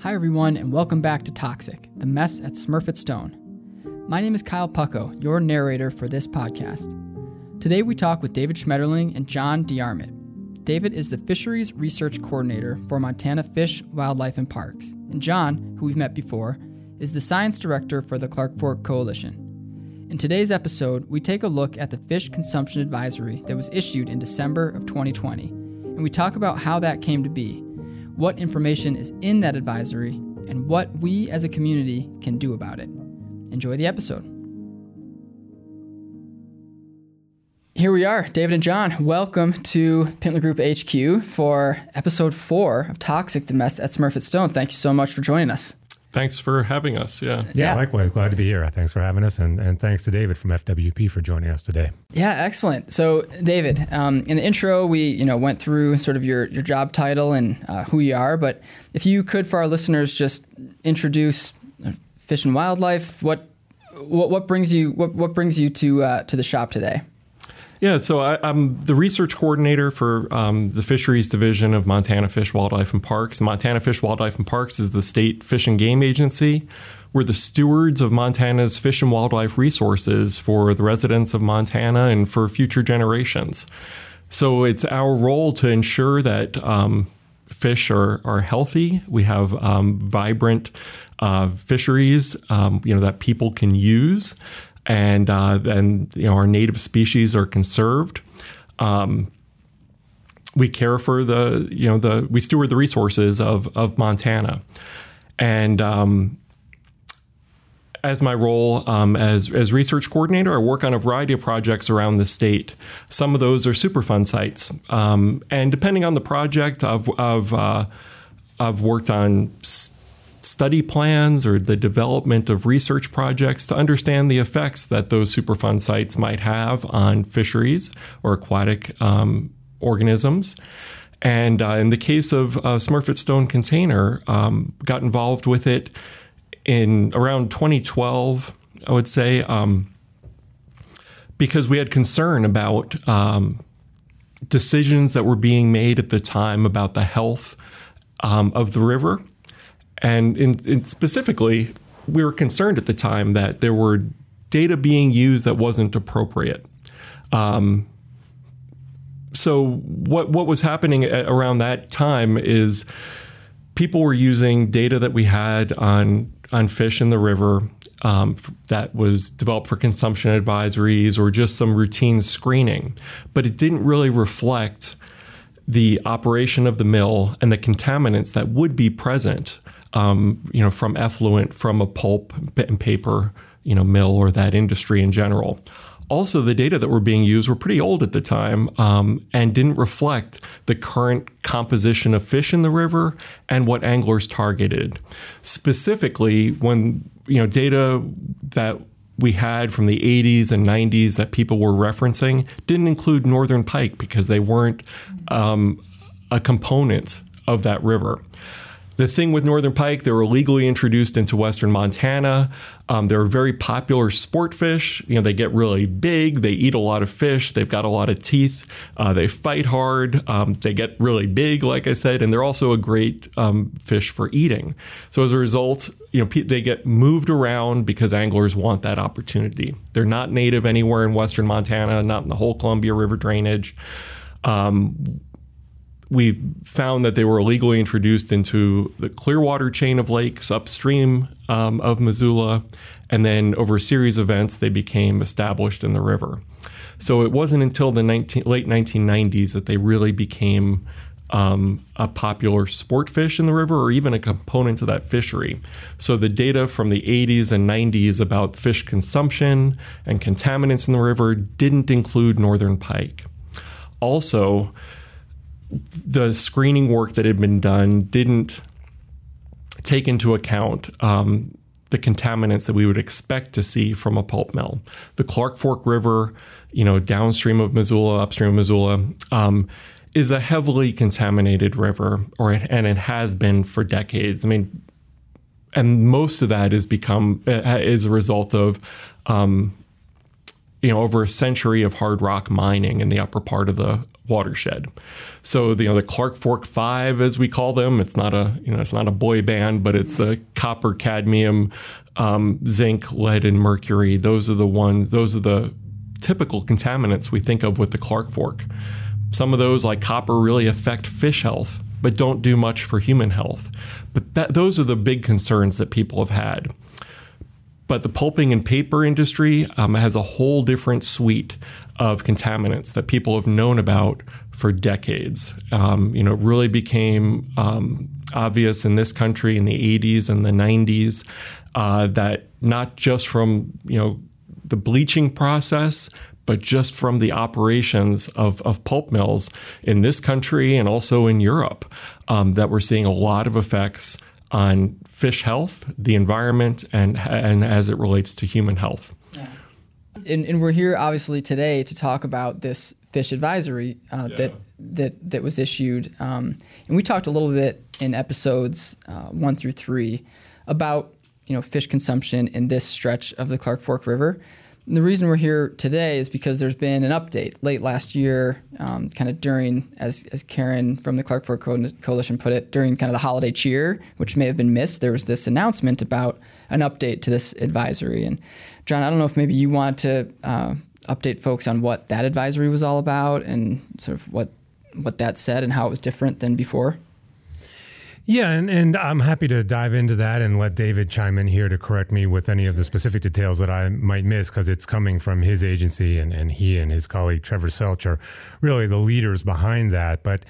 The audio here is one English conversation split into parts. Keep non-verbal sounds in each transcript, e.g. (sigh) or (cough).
Hi, everyone, and welcome back to Toxic, the mess at Smurfit Stone. My name is Kyle Pucko, your narrator for this podcast. Today we talk with David Schmetterling and John DeArment. David is the Fisheries Research Coordinator for Montana Fish, Wildlife, and Parks, and John, who we've met before, is the Science Director for the Clark Fork Coalition. In today's episode, we take a look at the Fish Consumption Advisory that was issued in December of 2020, and we talk about how that came to be, what information is in that advisory, and what we as a community can do about it. Enjoy the episode. Here we are, David and John. Welcome to Pintler Group HQ for episode four of Toxic, the Mess at Smurfit Stone. Thank you so much for joining us. Thanks for having us. Yeah. Yeah, likewise. Glad to be here. Thanks for having us. And, and thanks to David from FWP for joining us today. Yeah, excellent. So, David, um, in the intro, we you know went through sort of your, your job title and uh, who you are. But if you could, for our listeners, just introduce uh, Fish and Wildlife. What what, what brings you what, what brings you to uh, to the shop today? Yeah, so I, am the research coordinator for um, the Fisheries Division of Montana Fish, Wildlife, and Parks. Montana Fish, Wildlife, and Parks is the state fish and game agency. We're the stewards of Montana's fish and wildlife resources for the residents of Montana and for future generations. So it's our role to ensure that um, fish are, are healthy. We have um, vibrant uh, fisheries, um, you know, that people can use and uh, and you know our native species are conserved. Um, we care for the you know the we steward the resources of of Montana, and um, as my role um, as as research coordinator, I work on a variety of projects around the state. Some of those are Superfund sites, um, and depending on the project, I've I've, uh, I've worked on study plans or the development of research projects to understand the effects that those Superfund sites might have on fisheries or aquatic um, organisms. And uh, in the case of uh, Smurfit Stone Container, um, got involved with it in around 2012, I would say, um, because we had concern about um, decisions that were being made at the time about the health um, of the river and in, in specifically, we were concerned at the time that there were data being used that wasn't appropriate. Um, so what what was happening around that time is people were using data that we had on on fish in the river um, that was developed for consumption advisories or just some routine screening, but it didn't really reflect the operation of the mill and the contaminants that would be present um, you know, from effluent from a pulp and paper, you know, mill or that industry in general. Also, the data that were being used were pretty old at the time um, and didn't reflect the current composition of fish in the river and what anglers targeted. Specifically, when you know data that we had from the 80s and 90s that people were referencing didn't include northern pike because they weren't um, a component of that river. The thing with northern pike, they were illegally introduced into western Montana. Um, they're a very popular sport fish. You know, they get really big. They eat a lot of fish. They've got a lot of teeth. Uh, they fight hard. Um, they get really big, like I said, and they're also a great um, fish for eating. So as a result, you know, they get moved around because anglers want that opportunity. They're not native anywhere in western Montana, not in the whole Columbia River drainage. Um, we found that they were illegally introduced into the Clearwater chain of lakes upstream um, of Missoula, and then over a series of events, they became established in the river. So it wasn't until the 19, late 1990s that they really became um, a popular sport fish in the river or even a component of that fishery. So the data from the 80s and 90s about fish consumption and contaminants in the river didn't include northern pike. Also, the screening work that had been done didn't take into account um, the contaminants that we would expect to see from a pulp mill. The Clark Fork River, you know, downstream of Missoula, upstream of Missoula, um, is a heavily contaminated river, or it, and it has been for decades. I mean, and most of that has become uh, is a result of um, you know over a century of hard rock mining in the upper part of the watershed. So the, you know the Clark Fork Five, as we call them, it's not a you know it's not a boy band, but it's the copper, cadmium, um, zinc, lead, and mercury. Those are the ones. Those are the typical contaminants we think of with the Clark Fork. Some of those, like copper, really affect fish health, but don't do much for human health. But that, those are the big concerns that people have had. But the pulping and paper industry um, has a whole different suite of contaminants that people have known about for decades. Um, you know, it really became um, obvious in this country in the 80s and the 90s uh, that not just from you know the bleaching process, but just from the operations of, of pulp mills in this country and also in Europe, um, that we're seeing a lot of effects on fish health, the environment, and and as it relates to human health. Yeah. And, and we're here obviously today to talk about this fish advisory uh, yeah. that that that was issued, um, and we talked a little bit in episodes uh, one through three about you know fish consumption in this stretch of the Clark Fork River. And the reason we're here today is because there's been an update late last year, um, kind of during, as, as Karen from the Clark Fork Coalition put it, during kind of the holiday cheer, which may have been missed. There was this announcement about an update to this advisory. And John, I don't know if maybe you want to uh, update folks on what that advisory was all about and sort of what what that said and how it was different than before. Yeah, and, and I'm happy to dive into that and let David chime in here to correct me with any of the specific details that I might miss because it's coming from his agency and, and he and his colleague Trevor Selch are really the leaders behind that. But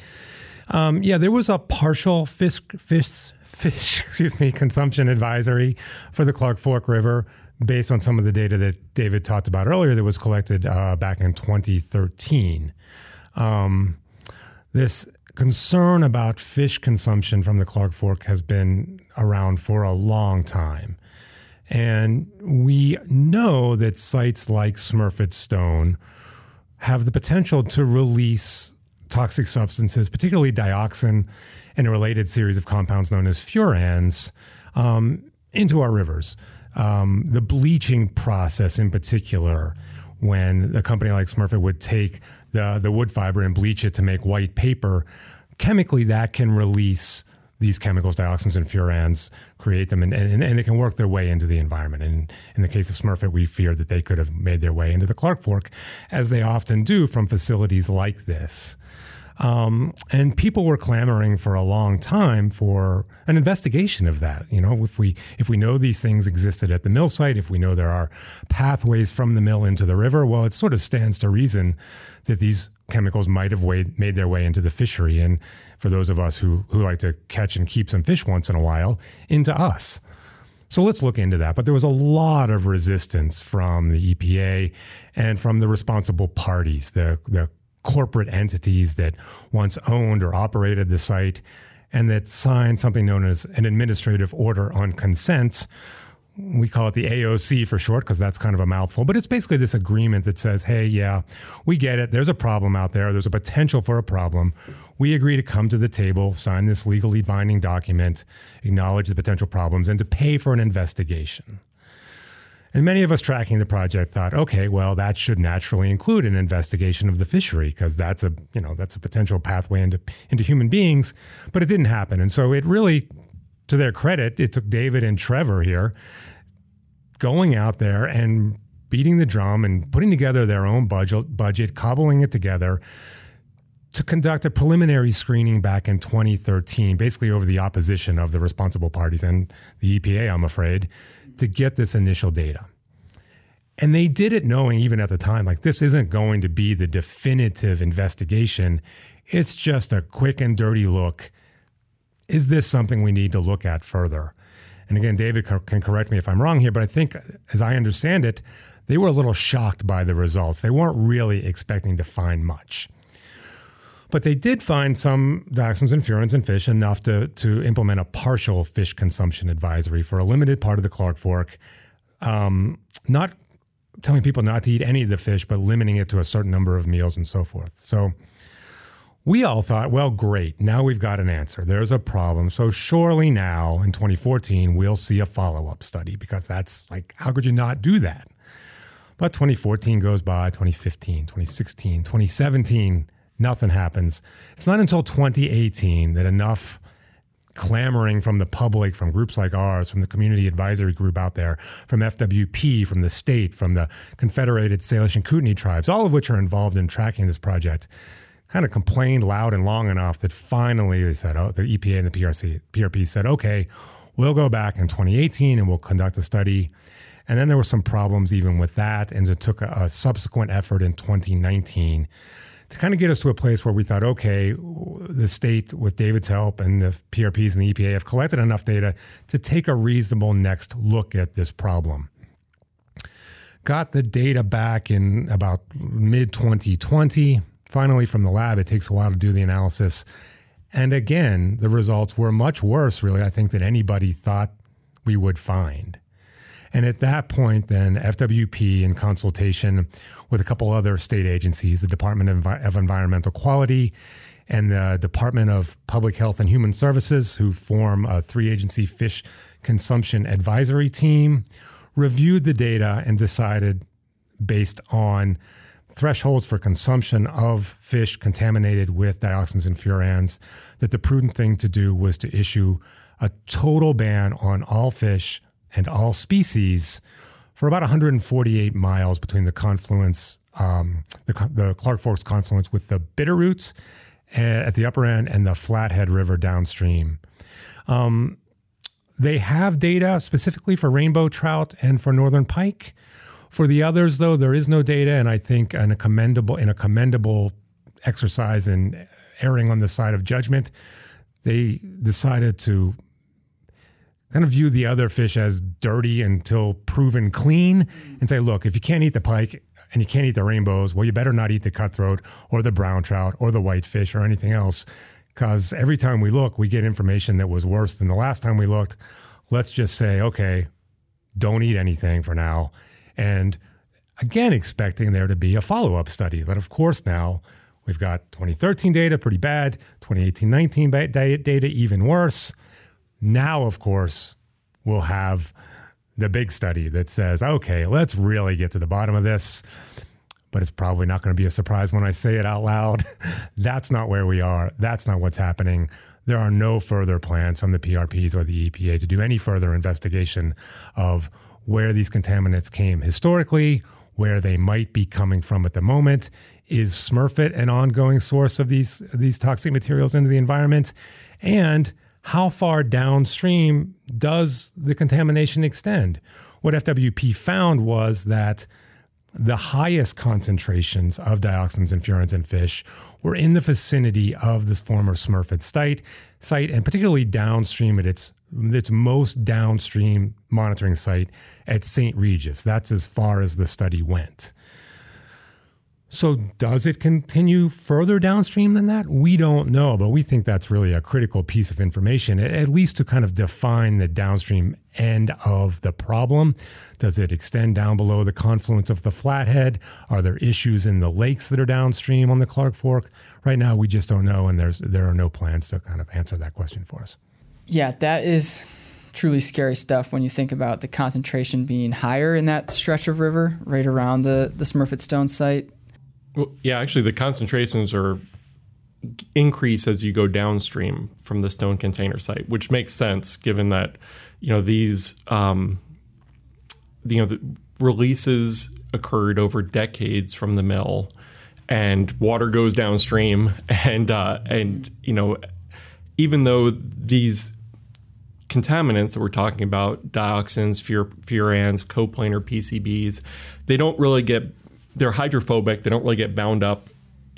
um, yeah, there was a partial fish, fish, (laughs) fish, excuse me, consumption advisory for the Clark Fork River based on some of the data that David talked about earlier that was collected uh, back in 2013. Um, this concern about fish consumption from the Clark Fork has been around for a long time. And we know that sites like Smurfit Stone have the potential to release toxic substances, particularly dioxin and a related series of compounds known as furans, um, into our rivers. Um, the bleaching process, in particular, when a company like Smurfit would take the, the wood fiber and bleach it to make white paper, chemically that can release these chemicals, dioxins and furans, create them, and, and, and they can work their way into the environment. And in the case of Smurfit, we feared that they could have made their way into the Clark Fork, as they often do from facilities like this. Um, and people were clamoring for a long time for an investigation of that. You know, if we if we know these things existed at the mill site, if we know there are pathways from the mill into the river, well, it sort of stands to reason that these chemicals might have weighed, made their way into the fishery. And for those of us who, who like to catch and keep some fish once in a while, into us. So let's look into that. But there was a lot of resistance from the EPA and from the responsible parties, the, the corporate entities that once owned or operated the site and that signed something known as an administrative order on consent we call it the AOC for short because that's kind of a mouthful, but it's basically this agreement that says, hey, yeah, we get it. There's a problem out there. There's a potential for a problem. We agree to come to the table, sign this legally binding document, acknowledge the potential problems, and to pay for an investigation. And many of us tracking the project thought, okay, well, that should naturally include an investigation of the fishery because that's a, you know, that's a potential pathway into into human beings. But it didn't happen, and so it really to their credit, it took David and Trevor here going out there and beating the drum and putting together their own budget, budget, cobbling it together to conduct a preliminary screening back in 2013, basically over the opposition of the responsible parties and the EPA, I'm afraid, to get this initial data. And they did it knowing, even at the time, like this isn't going to be the definitive investigation. It's just a quick and dirty look is this something we need to look at further? And again, David can correct me if I'm wrong here, but I think, as I understand it, they were a little shocked by the results. They weren't really expecting to find much. But they did find some dioxins and furans in fish enough to, to implement a partial fish consumption advisory for a limited part of the Clark Fork, um, not telling people not to eat any of the fish, but limiting it to a certain number of meals and so forth. So we all thought, well, great. Now we've got an answer. There's a problem. So surely now in 2014, we'll see a follow up study because that's like, how could you not do that? But 2014 goes by, 2015, 2016, 2017, Nothing happens. It's not until 2018 that enough clamoring from the public, from groups like ours, from the community advisory group out there, from FWP, from the state, from the Confederated Salish and Kootenai tribes, all of which are involved in tracking this project, kind of complained loud and long enough that finally they said, oh, the EPA and the PRC, PRP said, okay, we'll go back in 2018 and we'll conduct a study. And then there were some problems even with that, and it took a, a subsequent effort in 2019 to kind of get us to a place where we thought, okay, the state, with David's help and the PRPs and the EPA, have collected enough data to take a reasonable next look at this problem. Got the data back in about mid 2020. Finally, from the lab, it takes a while to do the analysis. And again, the results were much worse, really, I think, than anybody thought we would find. And at that point, then FWP, in consultation with a couple other state agencies, the Department of, of Environmental Quality and the Department of Public Health and Human Services, who form a three agency fish consumption advisory team, reviewed the data and decided, based on thresholds for consumption of fish contaminated with dioxins and furans, that the prudent thing to do was to issue a total ban on all fish and all species for about 148 miles between the confluence, um, the, the, Clark Forks confluence with the Bitterroots eh, at the upper end and the Flathead River downstream. Um, they have data specifically for rainbow trout and for northern pike. For the others, though, there is no data, and I think in a commendable in a commendable exercise in erring on the side of judgment, they decided to kind of view the other fish as dirty until proven clean and say, look, if you can't eat the pike and you can't eat the rainbows, well, you better not eat the cutthroat or the brown trout or the whitefish or anything else. Because every time we look, we get information that was worse than the last time we looked. Let's just say, okay, don't eat anything for now. And again, expecting there to be a follow up study. But of course, now we've got 2013 data, pretty bad, 2018 19 data, even worse. Now, of course, we'll have the big study that says, okay, let's really get to the bottom of this. But it's probably not going to be a surprise when I say it out loud. (laughs) That's not where we are. That's not what's happening. There are no further plans from the PRPs or the EPA to do any further investigation of where these contaminants came historically, where they might be coming from at the moment. Is Smurfit an ongoing source of these, these toxic materials into the environment? And how far downstream does the contamination extend? What FWP found was that the highest concentrations of dioxins and furans in fish were in the vicinity of this former Smurfit site, site and particularly downstream at its its most downstream monitoring site at St. Regis. That's as far as the study went. So, does it continue further downstream than that? We don't know, but we think that's really a critical piece of information, at least to kind of define the downstream end of the problem. Does it extend down below the confluence of the Flathead? Are there issues in the lakes that are downstream on the Clark Fork? Right now, we just don't know, and there's there are no plans to kind of answer that question for us. Yeah, that is truly scary stuff when you think about the concentration being higher in that stretch of river right around the the Smurfit Stone site well, yeah, actually, the concentrations are increase as you go downstream from the stone container site, which makes sense given that you know these um, you know the releases occurred over decades from the mill, and water goes downstream, (laughs) and uh, and you know even though these contaminants that we're talking about, dioxins, fur- furans, coplanar PCBs, they don't really get they're hydrophobic. They don't really get bound up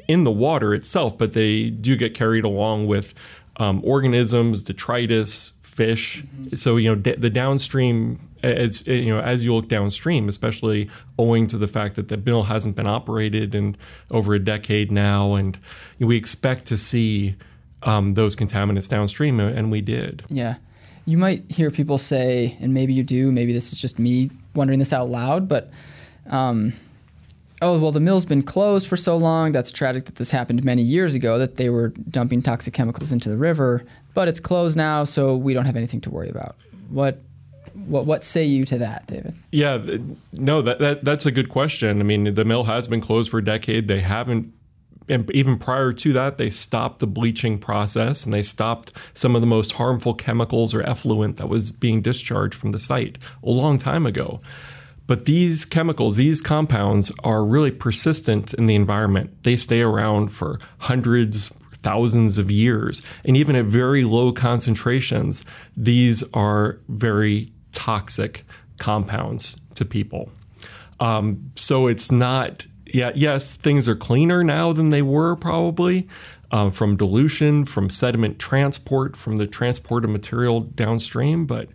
in the water itself, but they do get carried along with um, organisms, detritus, fish. Mm-hmm. So you know d- the downstream, as you know, as you look downstream, especially owing to the fact that the mill hasn't been operated in over a decade now, and we expect to see um, those contaminants downstream, and we did. Yeah, you might hear people say, and maybe you do. Maybe this is just me wondering this out loud, but. Um, oh, well, the mill's been closed for so long. That's tragic that this happened many years ago, that they were dumping toxic chemicals into the river, but it's closed now, so we don't have anything to worry about. What what what say you to that, David? Yeah, uh, no, that, that that's a good question. I mean, the mill has been closed for a decade. They haven't and even prior to that, they stopped the bleaching process and they stopped some of the most harmful chemicals or effluent that was being discharged from the site a long time ago. But these chemicals, these compounds are really persistent in the environment. They stay around for hundreds, thousands of years. And even at very low concentrations, these are very toxic compounds to people. Um, so it's not, yeah, yes, things are cleaner now than they were probably. Uh, from dilution, from sediment transport, from the transport of material downstream, but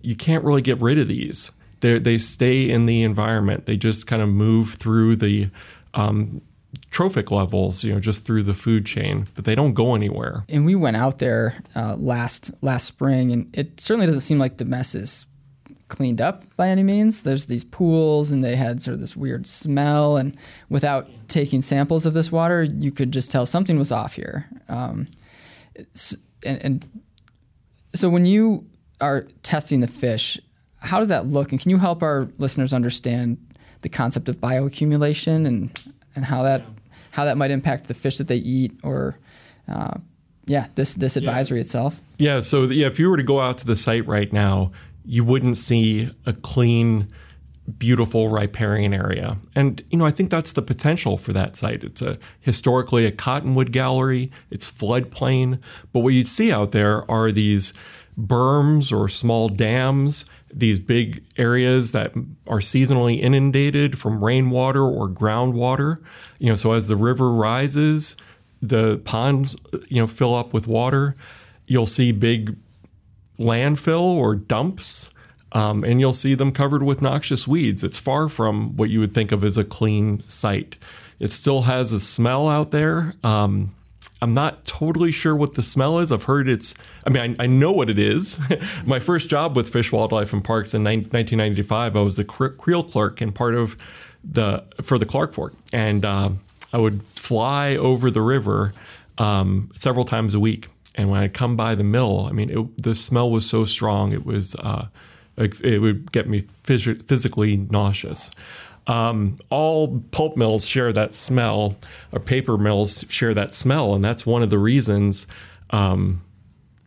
you can't really get rid of these they stay in the environment. They just kind of move through the um, trophic levels, you know, just through the food chain, but they don't go anywhere. And we went out there uh, last last spring, and it certainly doesn't seem like the mess is cleaned up by any means. There's these pools, and they had sort of this weird smell, and without taking samples of this water, you could just tell something was off here. Um, and, and so when you are testing the fish, how does that look? And can you help our listeners understand the concept of bioaccumulation and and how that yeah. how that might impact the fish that they eat or uh, yeah this this advisory yeah. itself? Yeah. So yeah, if you were to go out to the site right now, you wouldn't see a clean beautiful riparian area. And you know, I think that's the potential for that site. It's a historically a cottonwood gallery, it's floodplain, but what you'd see out there are these berms or small dams these big areas that are seasonally inundated from rainwater or groundwater. You know, so as the river rises, the ponds, you know, fill up with water. You'll see big landfill or dumps, um, and you'll see them covered with noxious weeds. It's far from what you would think of as a clean site. It still has a smell out there. Um, I'm not totally sure what the smell is. I've heard it's, I mean, I, I know what it is. (laughs) My first job with Fish, Wildlife, and Parks in 1995, I was the creel clerk and part of the, for the Clark Fork. And uh, I would fly over the river um, several times a week. And when I come by the mill, I mean, it, the smell was so strong, it was, uh, it, it would get me phys- physically nauseous. Um, all pulp mills share that smell, or paper mills share that smell, and that's one of the reasons um,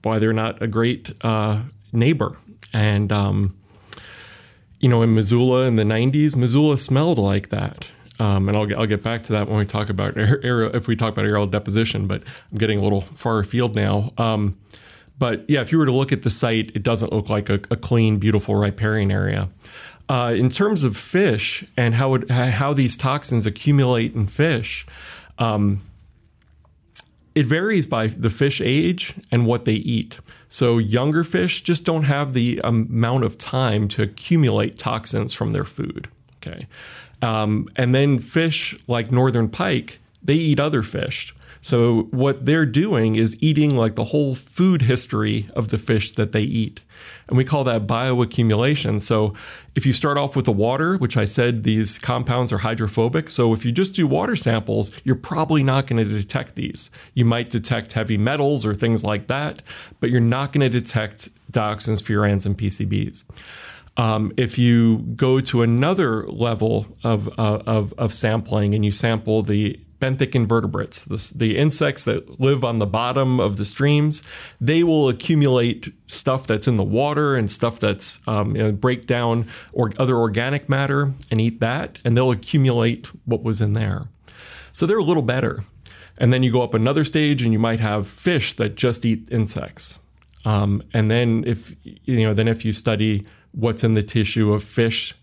why they're not a great uh, neighbor. And um, you know, in Missoula in the '90s, Missoula smelled like that. Um, and I'll, I'll get back to that when we talk about air, if we talk about aerial deposition. But I'm getting a little far afield now. Um, but yeah, if you were to look at the site, it doesn't look like a, a clean, beautiful riparian area. Uh, in terms of fish and how it, how these toxins accumulate in fish, um, it varies by the fish age and what they eat. So younger fish just don't have the amount of time to accumulate toxins from their food. Okay, um, and then fish like northern pike, they eat other fish. So what they're doing is eating like the whole food history of the fish that they eat. And we call that bioaccumulation. So if you start off with the water, which I said these compounds are hydrophobic. So if you just do water samples, you're probably not going to detect these. You might detect heavy metals or things like that, but you're not going to detect dioxins, furans, and PCBs. Um, if you go to another level of, uh, of, of sampling and you sample the benthic invertebrates, the, the, insects that live on the bottom of the streams, they will accumulate stuff that's in the water and stuff that's um, you know, break down or other organic matter and eat that, and they'll accumulate what was in there. So they're a little better. And then you go up another stage, and you might have fish that just eat insects. Um, and then if you know, then if you study what's in the tissue of fish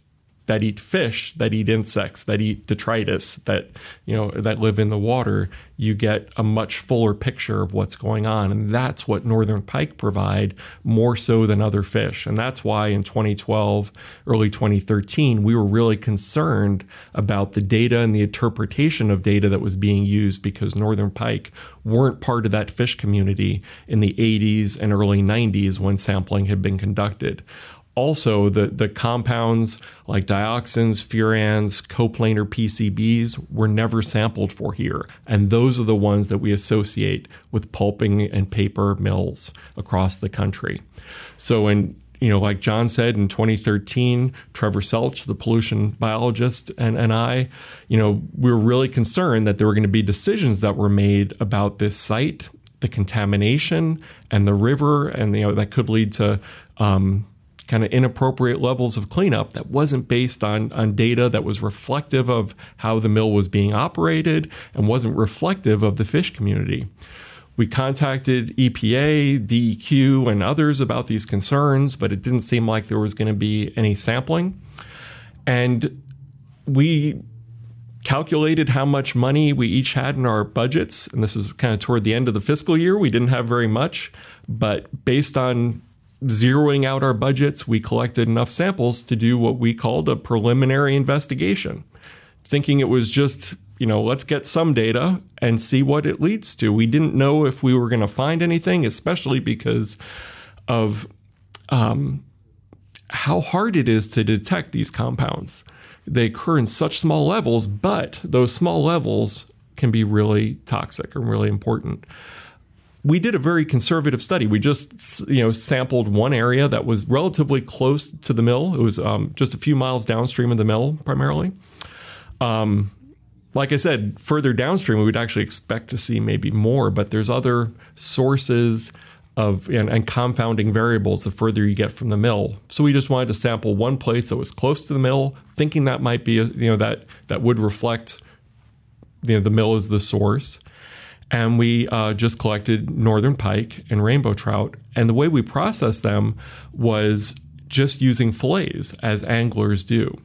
that eat fish, that eat insects, that eat detritus, that you know that live in the water, you get a much fuller picture of what's going on, and that's what northern pike provide more so than other fish, and that's why in 2012, early 2013, we were really concerned about the data and the interpretation of data that was being used because northern pike weren't part of that fish community in the 80s and early 90s when sampling had been conducted also the, the compounds like dioxins, furans, coplanar PCBs were never sampled for here. And those are the ones that we associate with pulping and paper mills across the country. So in you know, like John said in 2013, Trevor Selch, the pollution biologist, and, and I, you know, we were really concerned that there were going to be decisions that were made about this site, the contamination, and the river, and you know that could lead to um, kind of inappropriate levels of cleanup that wasn't based on, on data that was reflective of how the mill was being operated and wasn't reflective of the fish community. We contacted EPA, DEQ, and others about these concerns, but it didn't seem like there was going to be any sampling. And we calculated how much money we each had in our budgets. And this is kind of toward the end of the fiscal year. We didn't have very much, but based on zeroing out our budgets, we collected enough samples to do what we called a preliminary investigation, thinking it was just you know, let's get some data and see what it leads to. We didn't know if we were going to find anything, especially because of um, how hard it is to detect these compounds. They occur in such small levels, but those small levels can be really toxic and really important. We did a very conservative study. We just, you know, sampled one area that was relatively close to the mill. It was um, just a few miles downstream of the mill, primarily. Um, like I said, further downstream, we would actually expect to see maybe more, but there's other sources of and, and, confounding variables the further you get from the mill. So we just wanted to sample one place that was close to the mill, thinking that might be you know that that would reflect you know the mill is the source. And we uh, just collected northern pike and rainbow trout, and the way we processed them was just using fillets as anglers do.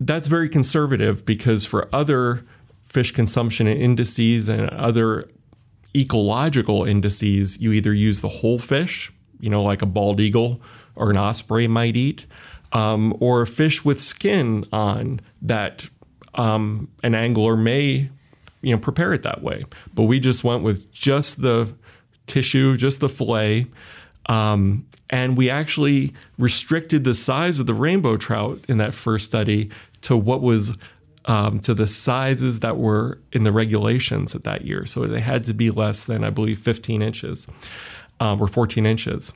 That's very conservative because for other fish consumption indices and other ecological indices, you either use the whole fish, you know, like a bald eagle or an osprey might eat, um, or fish with skin on that um, an angler may, you know, prepare it that way. But we just went with just the tissue, just the fillet. Um, and we actually restricted the size of the rainbow trout in that first study to what was um, to the sizes that were in the regulations at that year. So they had to be less than, I believe, 15 inches um, or 14 inches.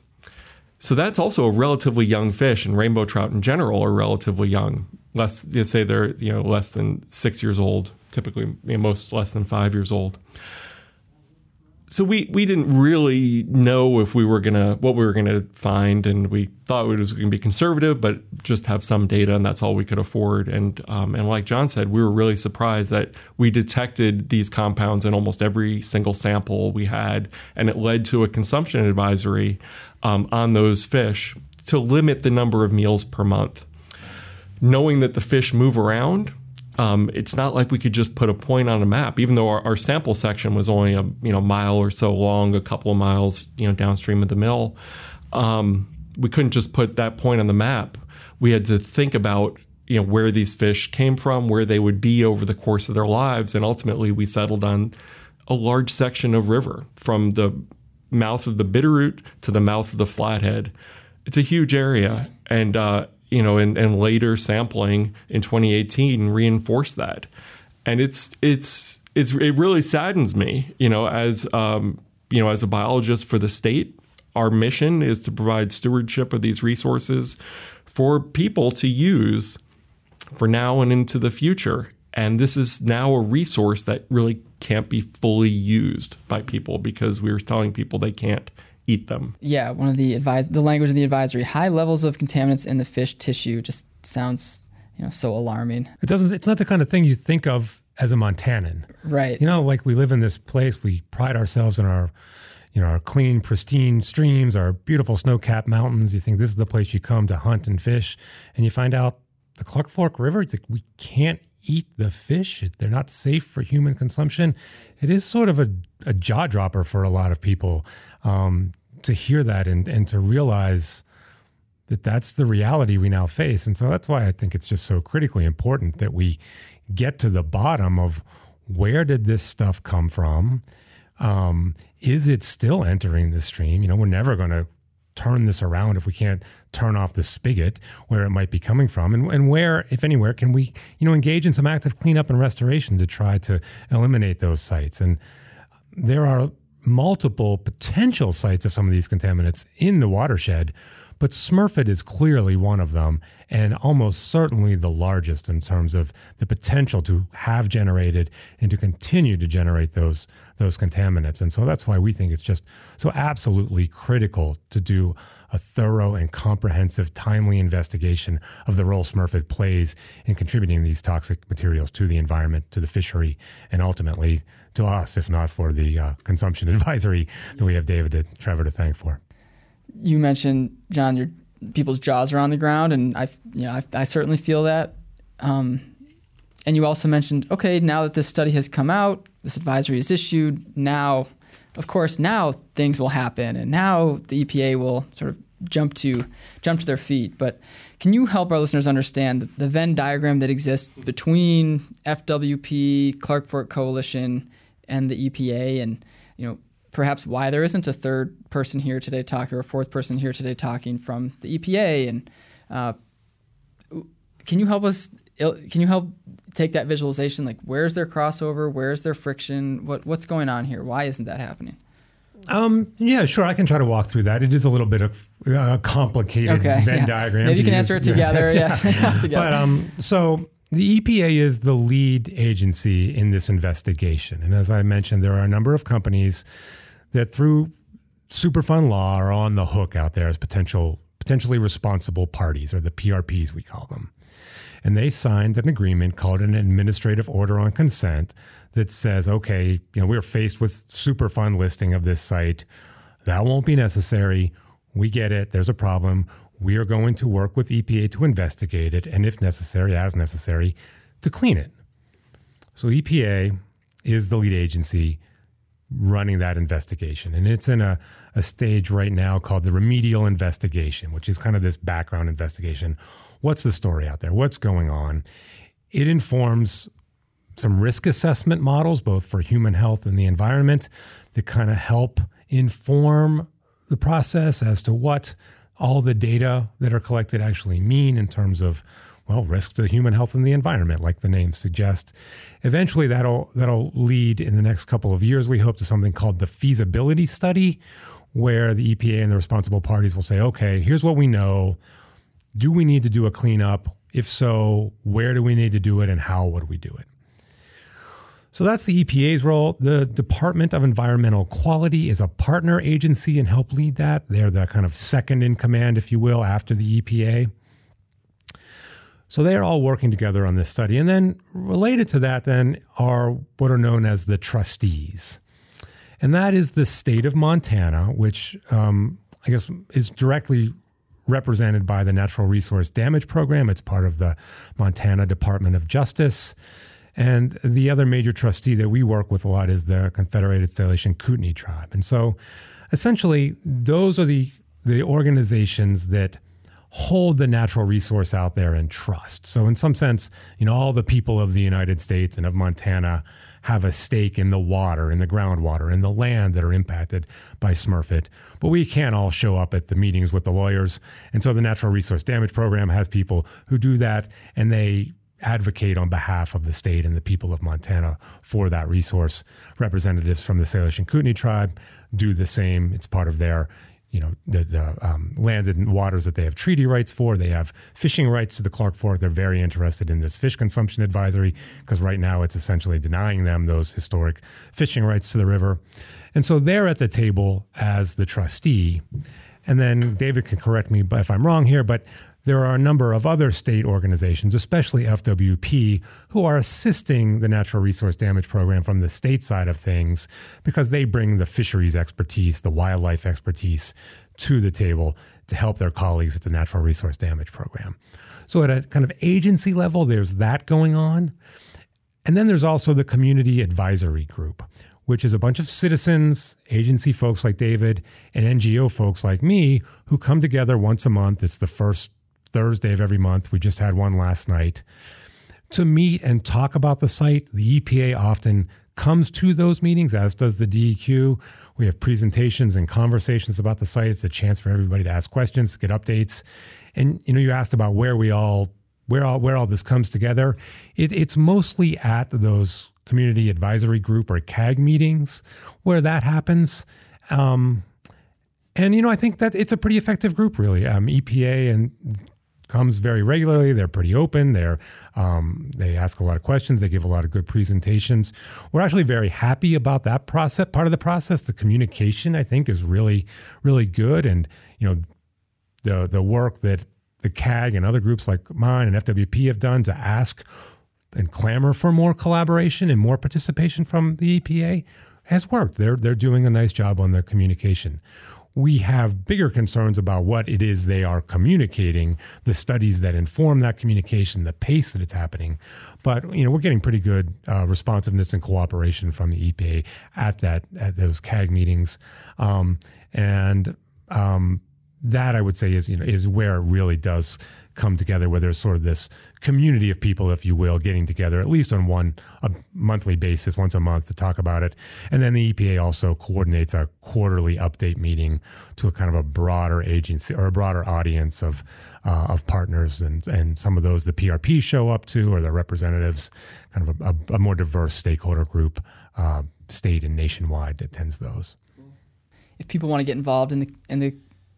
So that's also a relatively young fish, and rainbow trout in general are relatively young. Less, you say they're you know less than six years old. Typically, you know, most less than five years old so we we didn't really know if we were gonna what we were gonna find, and we thought it was to be conservative, but just have some data, and that's all we could afford. And um, and like John said, we were really surprised that we detected these compounds in almost every single sample we had, and it led to a consumption advisory um, on those fish to limit the number of meals per month. Knowing that the fish move around, um, it's not like we could just put a point on a map, even though our, our, sample section was only a you know mile or so long, a couple of miles you know downstream of the mill. Um, we couldn't just put that point on the map. We had to think about you know where these fish came from, where they would be over the course of their lives, and ultimately we settled on a large section of river from the mouth of the Bitterroot to the mouth of the Flathead. It's a huge area, and uh, you know, and, and later sampling in 2018 reinforced that. And it's it's it's it really saddens me, you know, as um, you know, as a biologist for the state, our mission is to provide stewardship of these resources for people to use for now and into the future. And this is now a resource that really can't be fully used by people because we're telling people they can't eat them. Yeah, one of the advise the language of the advisory, high levels of contaminants in the fish tissue just sounds, you know, so alarming. It doesn't it's not the kind of thing you think of as a Montanan. Right. You know, like we live in this place, we pride ourselves in our you know, our clean, pristine streams, our beautiful snow-capped mountains. You think this is the place you come to hunt and fish, and you find out the Clark Fork River, we can't eat the fish. They're not safe for human consumption. It is sort of a, a jaw dropper for a lot of people um, to hear that and, and to realize that that's the reality we now face. And so that's why I think it's just so critically important that we get to the bottom of where did this stuff come from? Um, is it still entering the stream? You know, we're never going to turn this around if we can't turn off the spigot where it might be coming from and, and where if anywhere can we you know engage in some active cleanup and restoration to try to eliminate those sites and there are multiple potential sites of some of these contaminants in the watershed but Smurfit is clearly one of them, and almost certainly the largest in terms of the potential to have generated and to continue to generate those those contaminants. And so that's why we think it's just so absolutely critical to do a thorough and comprehensive, timely investigation of the role Smurfit plays in contributing these toxic materials to the environment, to the fishery, and ultimately to us, if not for the uh, consumption (laughs) advisory that we have David and Trevor to thank for. You mentioned, John, your people's jaws are on the ground, and I, you know, I, I certainly feel that. Um, and you also mentioned, okay, now that this study has come out, this advisory is issued, now of course, now things will happen, and now the EPA will sort of jump to jump to their feet. But can you help our listeners understand the Venn diagram that exists between FWP, Clark Fork Coalition, and the EPA, and you know perhaps why there isn't a third person here today talking or a fourth person here today talking from the EPA, and uh, can you help us? Can you help take that visualization like where's their crossover where's their friction what what's going on here why isn't that happening um, yeah, sure. I can try to walk through that. It is a little bit of a uh, complicated okay, Venn yeah. diagram. Maybe you can answer it together. (laughs) yeah, yeah. (laughs) together. But um, so the EPA is the lead agency in this investigation, and as I mentioned, there are a number of companies that, through Superfund law, are on the hook out there as potential potentially responsible parties, or the PRPs we call them and they signed an agreement called an administrative order on consent that says, okay, you know, we're faced with Superfund listing of this site. That won't be necessary. We get it. There's a problem. We are going to work with EPA to investigate it, and if necessary, as necessary, to clean it. So EPA is the lead agency running that investigation. And it's in a, a stage right now called the remedial investigation, which is kind of this background investigation what's the story out there? What's going on? It informs some risk assessment models, both for human health and the environment, that kind of help inform the process as to what all the data that are collected actually mean in terms of well risk to human health and the environment like the name suggests eventually that'll that'll lead in the next couple of years we hope to something called the feasibility study where the EPA and the responsible parties will say okay here's what we know do we need to do a cleanup? If so, where do we need to do it and how would we do it? So that's the EPA's role. The Department of Environmental Quality is a partner agency and help lead that. They're the kind of second in command, if you will, after the EPA. So they're all working together on this study. And then related to that, then, are what are known as the trustees. And that is the state of Montana, which um, I guess is directly represented by the Natural Resource Damage Program. It's part of the Montana Department of Justice. And the other major trustee that we work with a lot is the Confederated Salish Kootenai Tribe. And so essentially, those are the, the organizations that hold the natural resource out there in trust. So in some sense, you know, all the people of the United States and of Montana have a stake in the water, in the groundwater, in the land that are impacted by Smurfit. But we can't all show up at the meetings with the lawyers. And so the Natural Resource Damage Program has people who do that and they advocate on behalf of the state and the people of Montana for that resource. Representatives from the Salish and Kootenai tribe do the same. It's part of their you know the, the um, land and waters that they have treaty rights for. They have fishing rights to the Clark Fork. They're very interested in this fish consumption advisory because right now it's essentially denying them those historic fishing rights to the river. And so they're at the table as the trustee. And then David can correct me if I'm wrong here, but there are a number of other state organizations, especially FWP, who are assisting the Natural Resource Damage Program from the state side of things because they bring the fisheries expertise, the wildlife expertise to the table to help their colleagues at the Natural Resource Damage Program. So, at a kind of agency level, there's that going on. And then there's also the Community Advisory Group, which is a bunch of citizens, agency folks like David, and NGO folks like me who come together once a month. It's the first Thursday of every month. We just had one last night to meet and talk about the site. The EPA often comes to those meetings, as does the DEQ. We have presentations and conversations about the site. It's a chance for everybody to ask questions, get updates. And you know, you asked about where we all where all where all this comes together. It, it's mostly at those community advisory group or CAG meetings where that happens. Um, and you know, I think that it's a pretty effective group, really. Um, EPA and comes very regularly. They're pretty open. They're um, they ask a lot of questions. They give a lot of good presentations. We're actually very happy about that process. Part of the process, the communication, I think, is really really good. And you know, the the work that the CAG and other groups like mine and FWP have done to ask and clamor for more collaboration and more participation from the EPA has worked. They're they're doing a nice job on the communication we have bigger concerns about what it is they are communicating, the studies that inform that communication, the pace that it's happening. But you know, we're getting pretty good uh, responsiveness and cooperation from the EPA at that at those CAG meetings, um, and um, that I would say is you know is where it really does come together, where there's sort of this community of people, if you will, getting together at least on one a monthly basis, once a month to talk about it. And then the EPA also coordinates a quarterly update meeting to a kind of a broader agency or a broader audience of uh, of partners, and and some of those the PRP show up to, or the representatives, kind of a, a, a more diverse stakeholder group, uh, state and nationwide attends those. If people want to get involved in the in the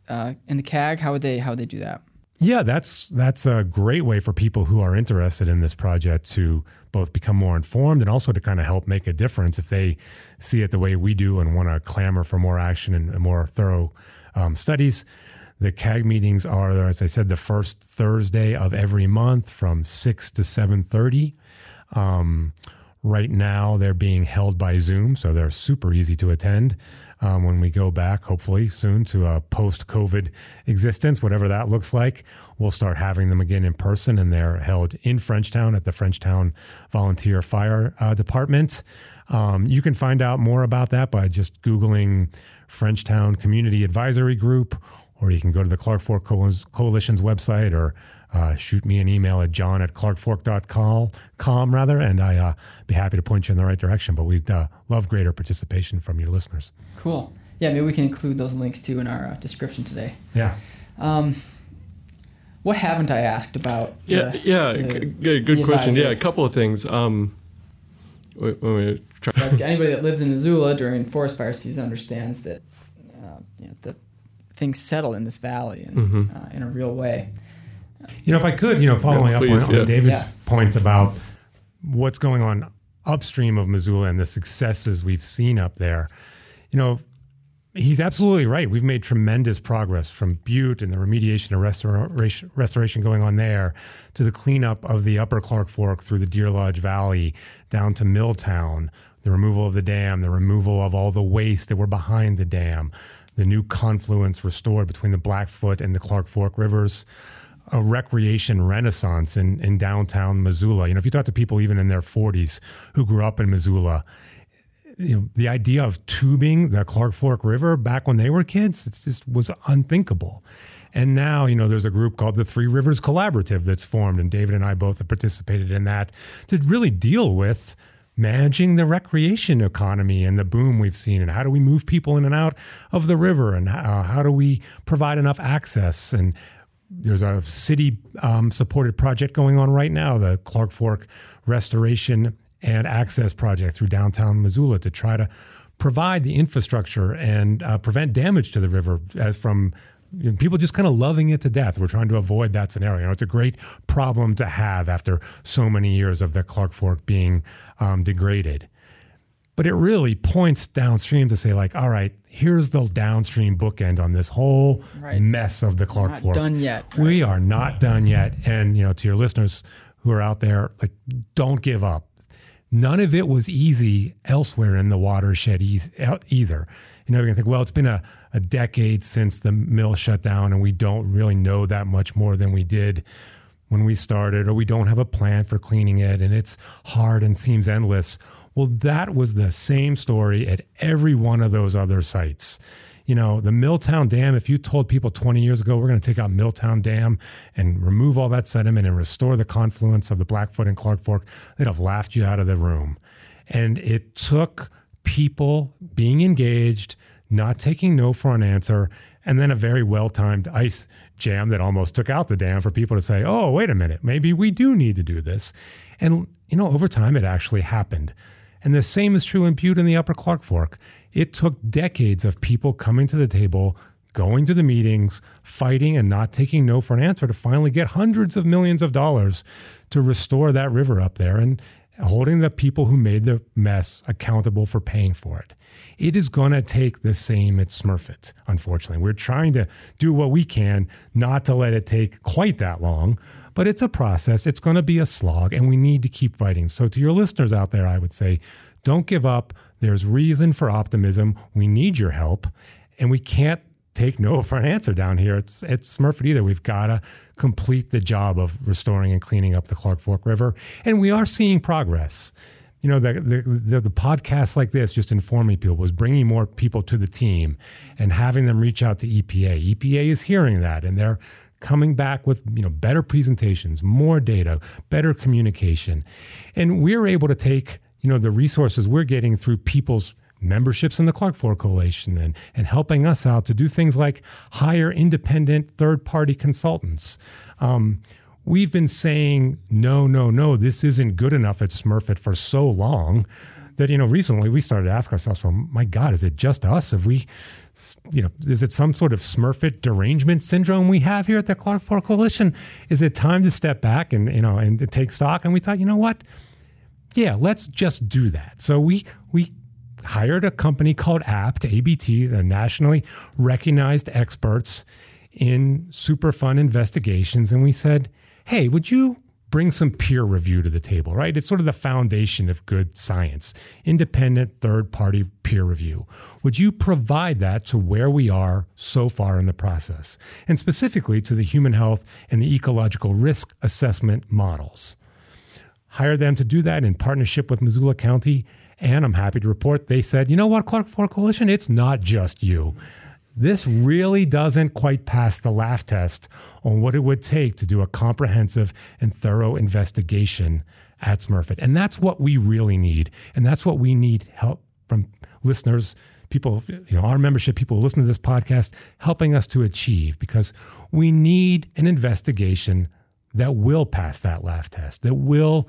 uh, in the CAG, how would they how would they do that? Yeah, that's that's a great way for people who are interested in this project to both become more informed and also to kind of help make a difference if they see it the way we do and want to clamor for more action and, more thorough um, studies. The CAG meetings are, as I said, the first Thursday of every month from six to seven thirty. Um, right now, they're being held by Zoom, so they're super easy to attend um, when we go back, hopefully soon, to a post COVID existence, whatever that looks like. We'll start having them again in person, and they're held in Frenchtown at the Frenchtown Volunteer Fire uh, Department. Um, you can find out more about that by just Googling Frenchtown Community Advisory Group, or you can go to the Clark Fork Coalition's website or uh, shoot me an email at john at clarkfork.com, rather, and I uh, be happy to point you in the right direction. But we'd uh, love greater participation from your listeners. Cool. Yeah, maybe we can include those links too in our uh, description today. Yeah. Um, what haven't I asked about? Yeah, the, yeah, the, good, good question. Yeah, a couple of things. Um, when we try- anybody that lives in Missoula during forest fire season understands that uh, you know, the things settle in this valley in, mm-hmm. uh, in a real way. You know, if I could, you know, following yeah, please, up on, yeah. on David's yeah. points about what's going on upstream of Missoula and the successes we've seen up there, you know, he's absolutely right. We've made tremendous progress from Butte and the remediation and restoration, restoration going on there to the cleanup of the upper Clark Fork through the Deer Lodge Valley down to Milltown, the removal of the dam, the removal of all the waste that were behind the dam, the new confluence restored between the Blackfoot and the Clark Fork rivers a recreation renaissance in, in downtown Missoula. You know, if you talk to people even in their 40s who grew up in Missoula, you know, the idea of tubing the Clark Fork River back when they were kids, it just was unthinkable. And now, you know, there's a group called the Three Rivers Collaborative that's formed, and David and I both have participated in that to really deal with managing the recreation economy and the boom we've seen and how do we move people in and out of the river and how, how do we provide enough access and there's a city um, supported project going on right now, the Clark Fork Restoration and Access Project through downtown Missoula to try to provide the infrastructure and uh, prevent damage to the river uh, from you know, people just kind of loving it to death. We're trying to avoid that scenario. You know, it's a great problem to have after so many years of the Clark Fork being um, degraded. But it really points downstream to say, like, all right, here's the downstream bookend on this whole right. mess of the Clark not Fork. Done yet? Right? We are not done yet. And you know, to your listeners who are out there, like, don't give up. None of it was easy elsewhere in the watershed either. You know, you're gonna think, well, it's been a, a decade since the mill shut down, and we don't really know that much more than we did when we started, or we don't have a plan for cleaning it, and it's hard and seems endless. Well, that was the same story at every one of those other sites. You know, the Milltown Dam, if you told people 20 years ago, we're going to take out Milltown Dam and remove all that sediment and restore the confluence of the Blackfoot and Clark Fork, they'd have laughed you out of the room. And it took people being engaged, not taking no for an answer, and then a very well timed ice jam that almost took out the dam for people to say, oh, wait a minute, maybe we do need to do this. And, you know, over time, it actually happened. And the same is true in Butte and the Upper Clark Fork. It took decades of people coming to the table, going to the meetings, fighting, and not taking no for an answer to finally get hundreds of millions of dollars to restore that river up there and holding the people who made the mess accountable for paying for it. It is going to take the same at Smurfit, unfortunately. We're trying to do what we can not to let it take quite that long, but it's a process. It's going to be a slog, and we need to keep fighting. So, to your listeners out there, I would say don't give up. There's reason for optimism. We need your help, and we can't take no (laughs) for an answer down here. It's it's Smurfit either. We've got to complete the job of restoring and cleaning up the Clark Fork River, and we are seeing progress. You know, the the, the, the like this, just informing people, was bringing more people to the team and having them reach out to EPA. EPA is hearing that, and they're coming back with you know better presentations, more data, better communication, and we're able to take you know the resources we're getting through people's memberships in the Clark Fork Coalition and, and helping us out to do things like hire independent third party consultants. Um, we've been saying, no, no, no, this isn't good enough at Smurfit for so long that, you know, recently we started to ask ourselves, well, my God, is it just us? Have we, you know, is it some sort of Smurfit derangement syndrome we have here at the Clark Fork Coalition? Is it time to step back and, you know, and take stock? And we thought, you know what? Yeah, let's just do that. So we, we hired a company called ABT, ABT, the nationally recognized experts in Superfund investigations. And we said, hey, would you bring some peer review to the table, right? It's sort of the foundation of good science, independent third party peer review. Would you provide that to where we are so far in the process, and specifically to the human health and the ecological risk assessment models? Hire them to do that in partnership with Missoula County and I'm happy to report they said, you know what, Clark Fork Coalition, it's not just you. This really doesn't quite pass the laugh test on what it would take to do a comprehensive and thorough investigation at Smurfit. And that's what we really need. And that's what we need help from listeners, people, you know, our membership, people who listen to this podcast, helping us to achieve because we need an investigation that will pass that laugh test, that will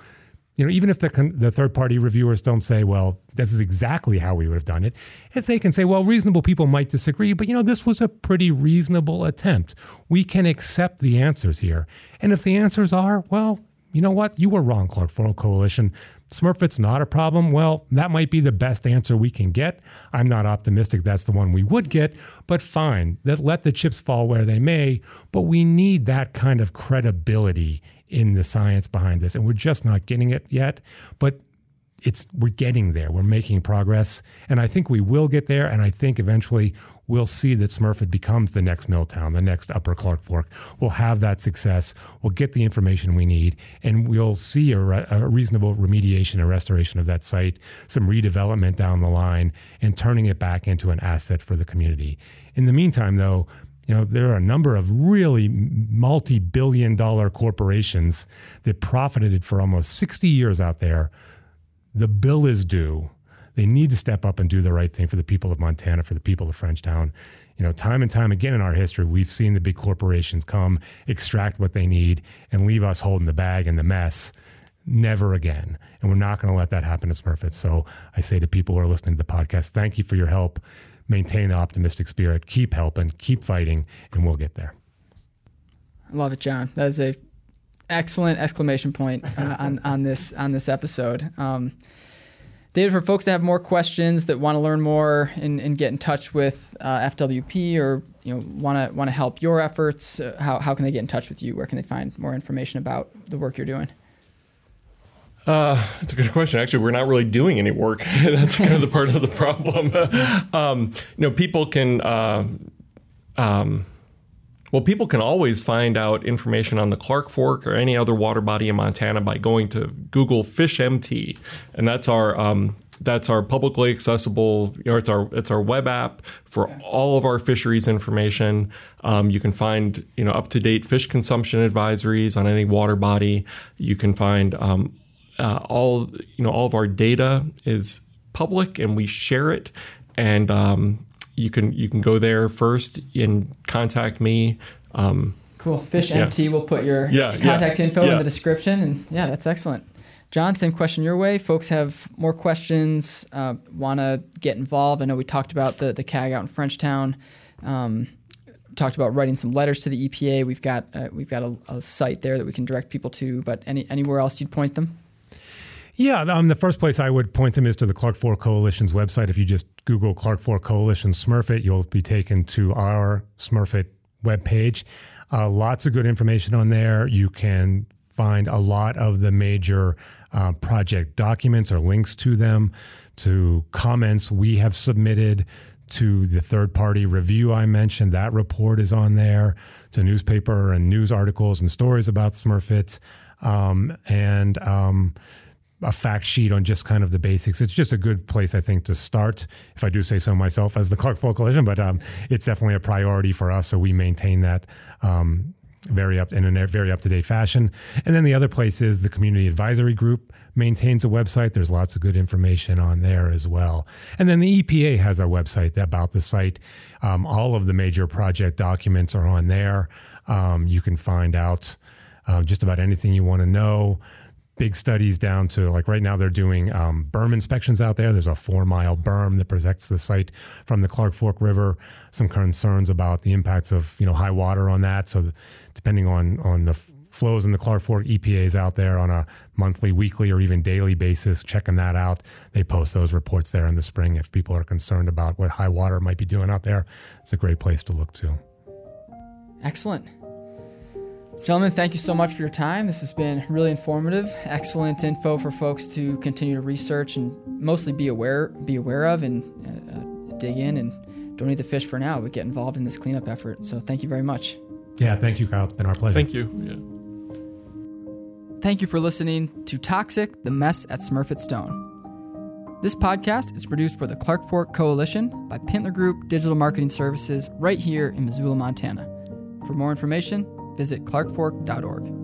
you know, even if the, the third party reviewers don't say, well, this is exactly how we would have done it, if they can say, well, reasonable people might disagree, but you know, this was a pretty reasonable attempt. We can accept the answers here. And if the answers are, well, you know what, you were wrong, Clark Fork Coalition. Smurfit's not a problem. Well, that might be the best answer we can get. I'm not optimistic that's the one we would get, but fine. Let the chips fall where they may. But we need that kind of credibility in the science behind this, and we're just not getting it yet. But it's we're getting there. We're making progress, and I think we will get there. And I think eventually we'll see that Smurfit becomes the next Milltown, the next Upper Clark Fork. We'll have that success. We'll get the information we need, and we'll see a, re- a reasonable remediation and restoration of that site, some redevelopment down the line, and turning it back into an asset for the community. In the meantime, though, you know, there are a number of really multi billion dollar corporations that profited for almost 60 years out there. The bill is due. They need to step up and do the right thing for the people of Montana, for the people of Frenchtown. You know, time and time again in our history, we've seen the big corporations come, extract what they need, and leave us holding the bag and the mess. Never again. And we're not going to let that happen to Smurfit. So I say to people who are listening to the podcast, thank you for your help maintain the optimistic spirit, keep helping, keep fighting, and we'll get there. I love it, John. That is a excellent exclamation point uh, on on this on this episode. Um, David, for folks that have more questions that want to learn more and, and get in touch with uh, FWP or you know want to want to help your efforts, uh, how how can they get in touch with you? Where can they find more information about the work you're doing? Uh, that's a good question. Actually, we're not really doing any work. (laughs) that's kind of the part of the problem. (laughs) um, you know, people can, uh, um, well, people can always find out information on the Clark Fork or any other water body in Montana by going to Google FishMT, and that's our um, that's our publicly accessible. You know, it's our it's our web app for all of our fisheries information. Um, you can find you know up to date fish consumption advisories on any water body. You can find um, uh, all you know all of our data is public and we share it and um, you can you can go there first and contact me um, cool fish yeah. mt we'll put your yeah, contact yeah, info in the description and yeah that's excellent john same question your way folks have more questions uh, want to get involved i know we talked about the, the cag out in frenchtown um, talked about writing some letters to the EPA. We've got uh, we've got a, a, site there that we can direct people to. But any anywhere else you'd point them? Yeah, um, the first place I would point them is to the Clark Fork Coalition's website. If you just Google Clark Fork Coalition Smurfit, you'll be taken to our Smurfit webpage. Uh, lots of good information on there. You can find a lot of the major uh, project documents or links to them, to comments we have submitted, to the third party review I mentioned. That report is on there, to newspaper and news articles and stories about Smurfits. Um, and um, a fact sheet on just kind of the basics. It's just a good place, I think, to start, if I do say so myself as the Clark Fork Coalition, but um, it's definitely a priority for us. So we maintain that um, very up in a very up to date fashion. And then the other place is the Community Advisory Group maintains a website. There's lots of good information on there as well. And then the EPA has a website about the site. Um, all of the major project documents are on there. Um, you can find out uh, just about anything you want to know big studies down to like right now they're doing um, berm inspections out there. There's a four mile berm that protects the site from the Clark Fork River. Some concerns about the impacts of you know high water on that. So depending on on the flows in the Clark Fork, EPA is out there on a monthly, weekly, or even daily basis checking that out. They post those reports there in the spring if people are concerned about what high water might be doing out there. It's a great place to look to. Excellent. Gentlemen, thank you so much for your time. This has been really informative. Excellent info for folks to continue to research and mostly be aware be aware of and uh, dig in and don't eat the fish for now, but get involved in this cleanup effort. So thank you very much. Yeah, thank you, Kyle. It's been our pleasure. Thank you. Yeah. Thank you for listening to Toxic: The Mess at Smurfit Stone. This podcast is produced for the Clark Fork Coalition by Pintler Group Digital Marketing Services right here in Missoula, Montana. For more information, visit clarkfork.org.